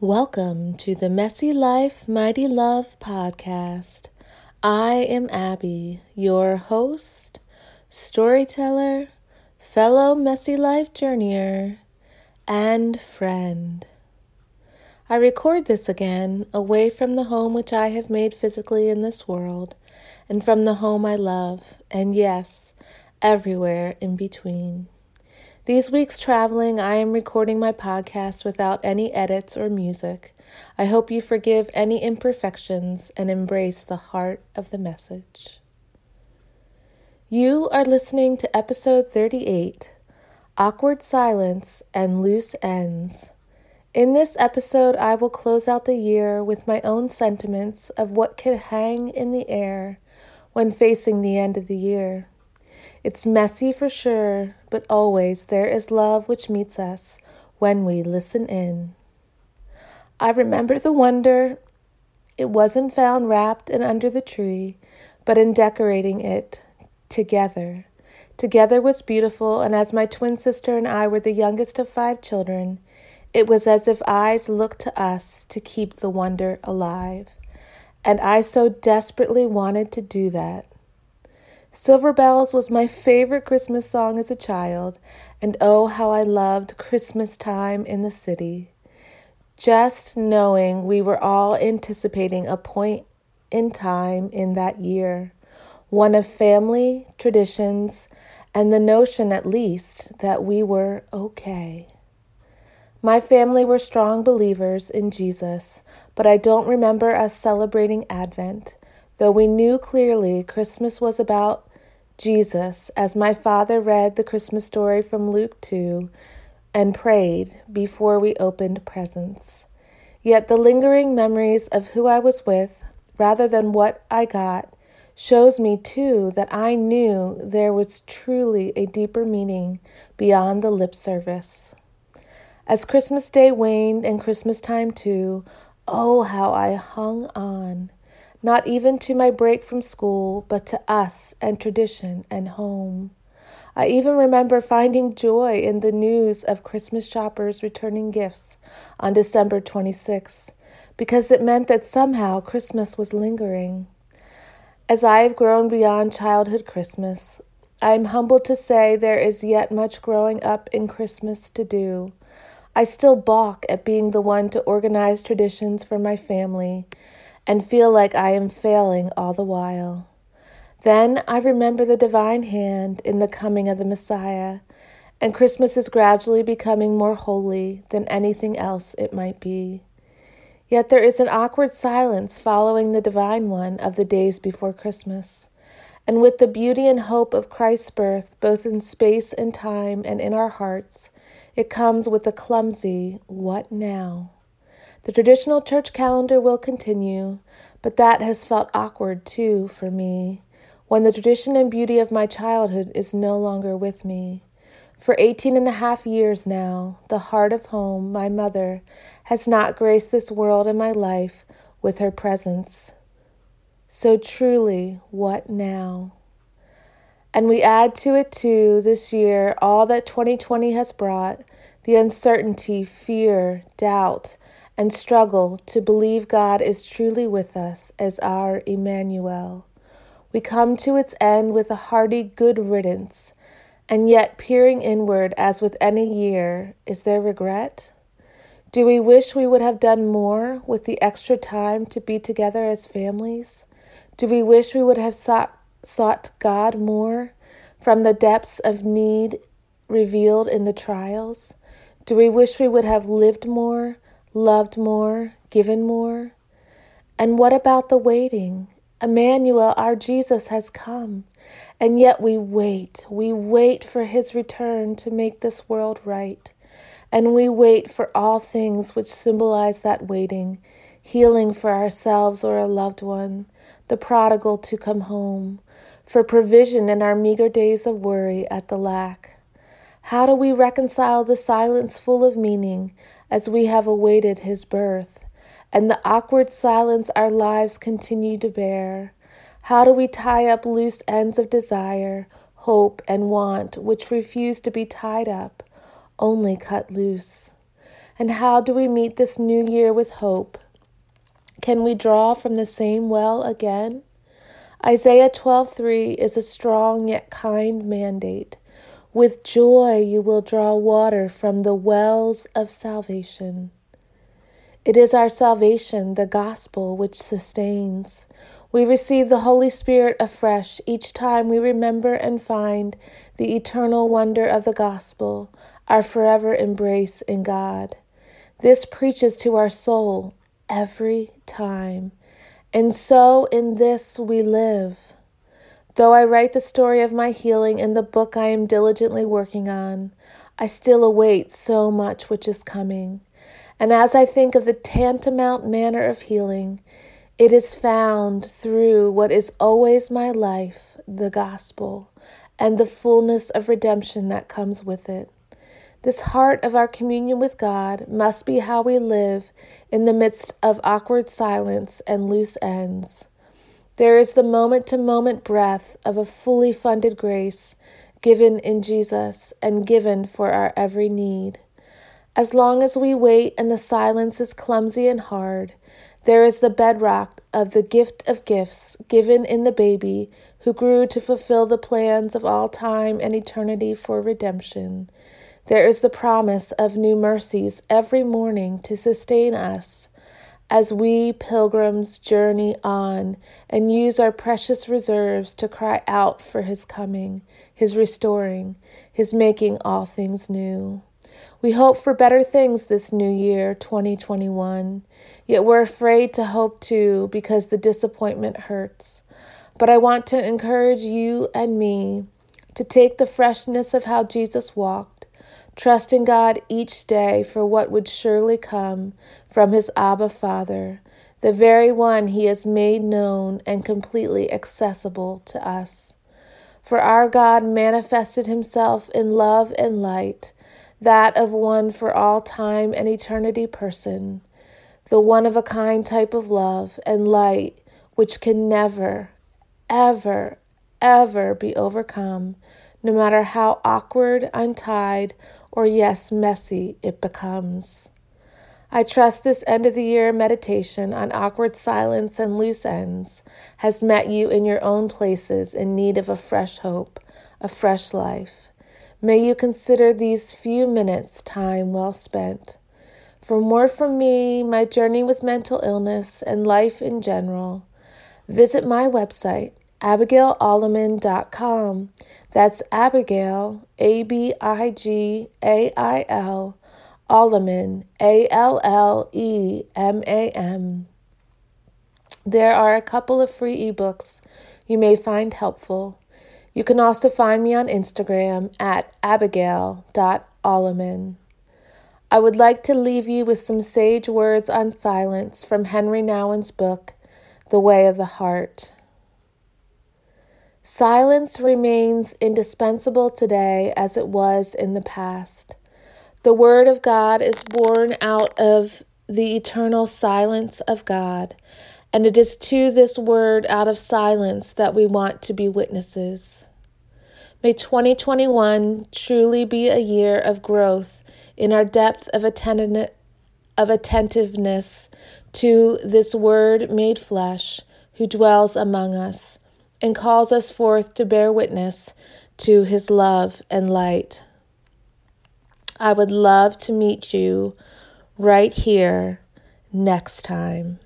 Welcome to the Messy Life, Mighty Love podcast. I am Abby, your host, storyteller, fellow Messy Life journeyer, and friend. I record this again away from the home which I have made physically in this world, and from the home I love, and yes, everywhere in between. These weeks traveling, I am recording my podcast without any edits or music. I hope you forgive any imperfections and embrace the heart of the message. You are listening to episode 38 Awkward Silence and Loose Ends. In this episode, I will close out the year with my own sentiments of what can hang in the air when facing the end of the year. It's messy for sure, but always there is love which meets us when we listen in. I remember the wonder. It wasn't found wrapped and under the tree, but in decorating it together. Together was beautiful, and as my twin sister and I were the youngest of five children, it was as if eyes looked to us to keep the wonder alive. And I so desperately wanted to do that. Silver Bells was my favorite Christmas song as a child, and oh, how I loved Christmas time in the city. Just knowing we were all anticipating a point in time in that year, one of family, traditions, and the notion at least that we were okay. My family were strong believers in Jesus, but I don't remember us celebrating Advent though we knew clearly Christmas was about Jesus, as my father read the Christmas story from Luke 2 and prayed before we opened presents. Yet the lingering memories of who I was with, rather than what I got, shows me too that I knew there was truly a deeper meaning beyond the lip service. As Christmas Day waned and Christmas time too, oh, how I hung on not even to my break from school, but to us and tradition and home. I even remember finding joy in the news of Christmas shoppers returning gifts on December 26th, because it meant that somehow Christmas was lingering. As I have grown beyond childhood Christmas, I am humbled to say there is yet much growing up in Christmas to do. I still balk at being the one to organize traditions for my family and feel like I am failing all the while. Then I remember the divine hand in the coming of the Messiah, and Christmas is gradually becoming more holy than anything else it might be. Yet there is an awkward silence following the divine one of the days before Christmas. And with the beauty and hope of Christ's birth, both in space and time and in our hearts, it comes with a clumsy, What now? The traditional church calendar will continue, but that has felt awkward too for me when the tradition and beauty of my childhood is no longer with me. For eighteen and a half years now, the heart of home, my mother, has not graced this world and my life with her presence. So truly, what now? And we add to it too this year all that 2020 has brought the uncertainty, fear, doubt, and struggle to believe God is truly with us as our Emmanuel. We come to its end with a hearty good riddance, and yet peering inward as with any year, is there regret? Do we wish we would have done more with the extra time to be together as families? Do we wish we would have sought, sought God more from the depths of need revealed in the trials? Do we wish we would have lived more? Loved more, given more? And what about the waiting? Emmanuel, our Jesus, has come, and yet we wait. We wait for his return to make this world right. And we wait for all things which symbolize that waiting healing for ourselves or a loved one, the prodigal to come home, for provision in our meager days of worry at the lack. How do we reconcile the silence full of meaning as we have awaited his birth, and the awkward silence our lives continue to bear? How do we tie up loose ends of desire, hope, and want which refuse to be tied up, only cut loose? And how do we meet this new year with hope? Can we draw from the same well again? Isaiah 12:3 is a strong yet kind mandate. With joy you will draw water from the wells of salvation. It is our salvation, the gospel, which sustains. We receive the Holy Spirit afresh each time we remember and find the eternal wonder of the gospel, our forever embrace in God. This preaches to our soul every time. And so in this we live. Though I write the story of my healing in the book I am diligently working on, I still await so much which is coming. And as I think of the tantamount manner of healing, it is found through what is always my life, the gospel, and the fullness of redemption that comes with it. This heart of our communion with God must be how we live in the midst of awkward silence and loose ends. There is the moment to moment breath of a fully funded grace given in Jesus and given for our every need. As long as we wait and the silence is clumsy and hard, there is the bedrock of the gift of gifts given in the baby who grew to fulfill the plans of all time and eternity for redemption. There is the promise of new mercies every morning to sustain us as we pilgrims journey on and use our precious reserves to cry out for His coming, His restoring, His making all things new. We hope for better things this new year, 2021, yet we're afraid to hope too because the disappointment hurts. But I want to encourage you and me to take the freshness of how Jesus walked trusting God each day for what would surely come from his Abba Father, the very one he has made known and completely accessible to us. For our God manifested himself in love and light, that of one for all time and eternity person, the one of a kind type of love and light which can never, ever, ever be overcome, no matter how awkward, untied, or yes, messy it becomes. I trust this end of the year meditation on awkward silence and loose ends has met you in your own places in need of a fresh hope, a fresh life. May you consider these few minutes time well spent. For more from me, my journey with mental illness, and life in general, visit my website, AbigailAlleman.com. That's Abigail, A B I G A I L, Alleman, A L L E M A M. There are a couple of free ebooks you may find helpful. You can also find me on Instagram at abigail.alleman. I would like to leave you with some sage words on silence from Henri Nouwen's book, The Way of the Heart. Silence remains indispensable today as it was in the past. The Word of God is born out of the eternal silence of God, and it is to this Word out of silence that we want to be witnesses. May 2021 truly be a year of growth in our depth of, attentiveness to this Word made flesh who dwells among us and calls us forth to bear witness to his love and light. I would love to meet you right here next time.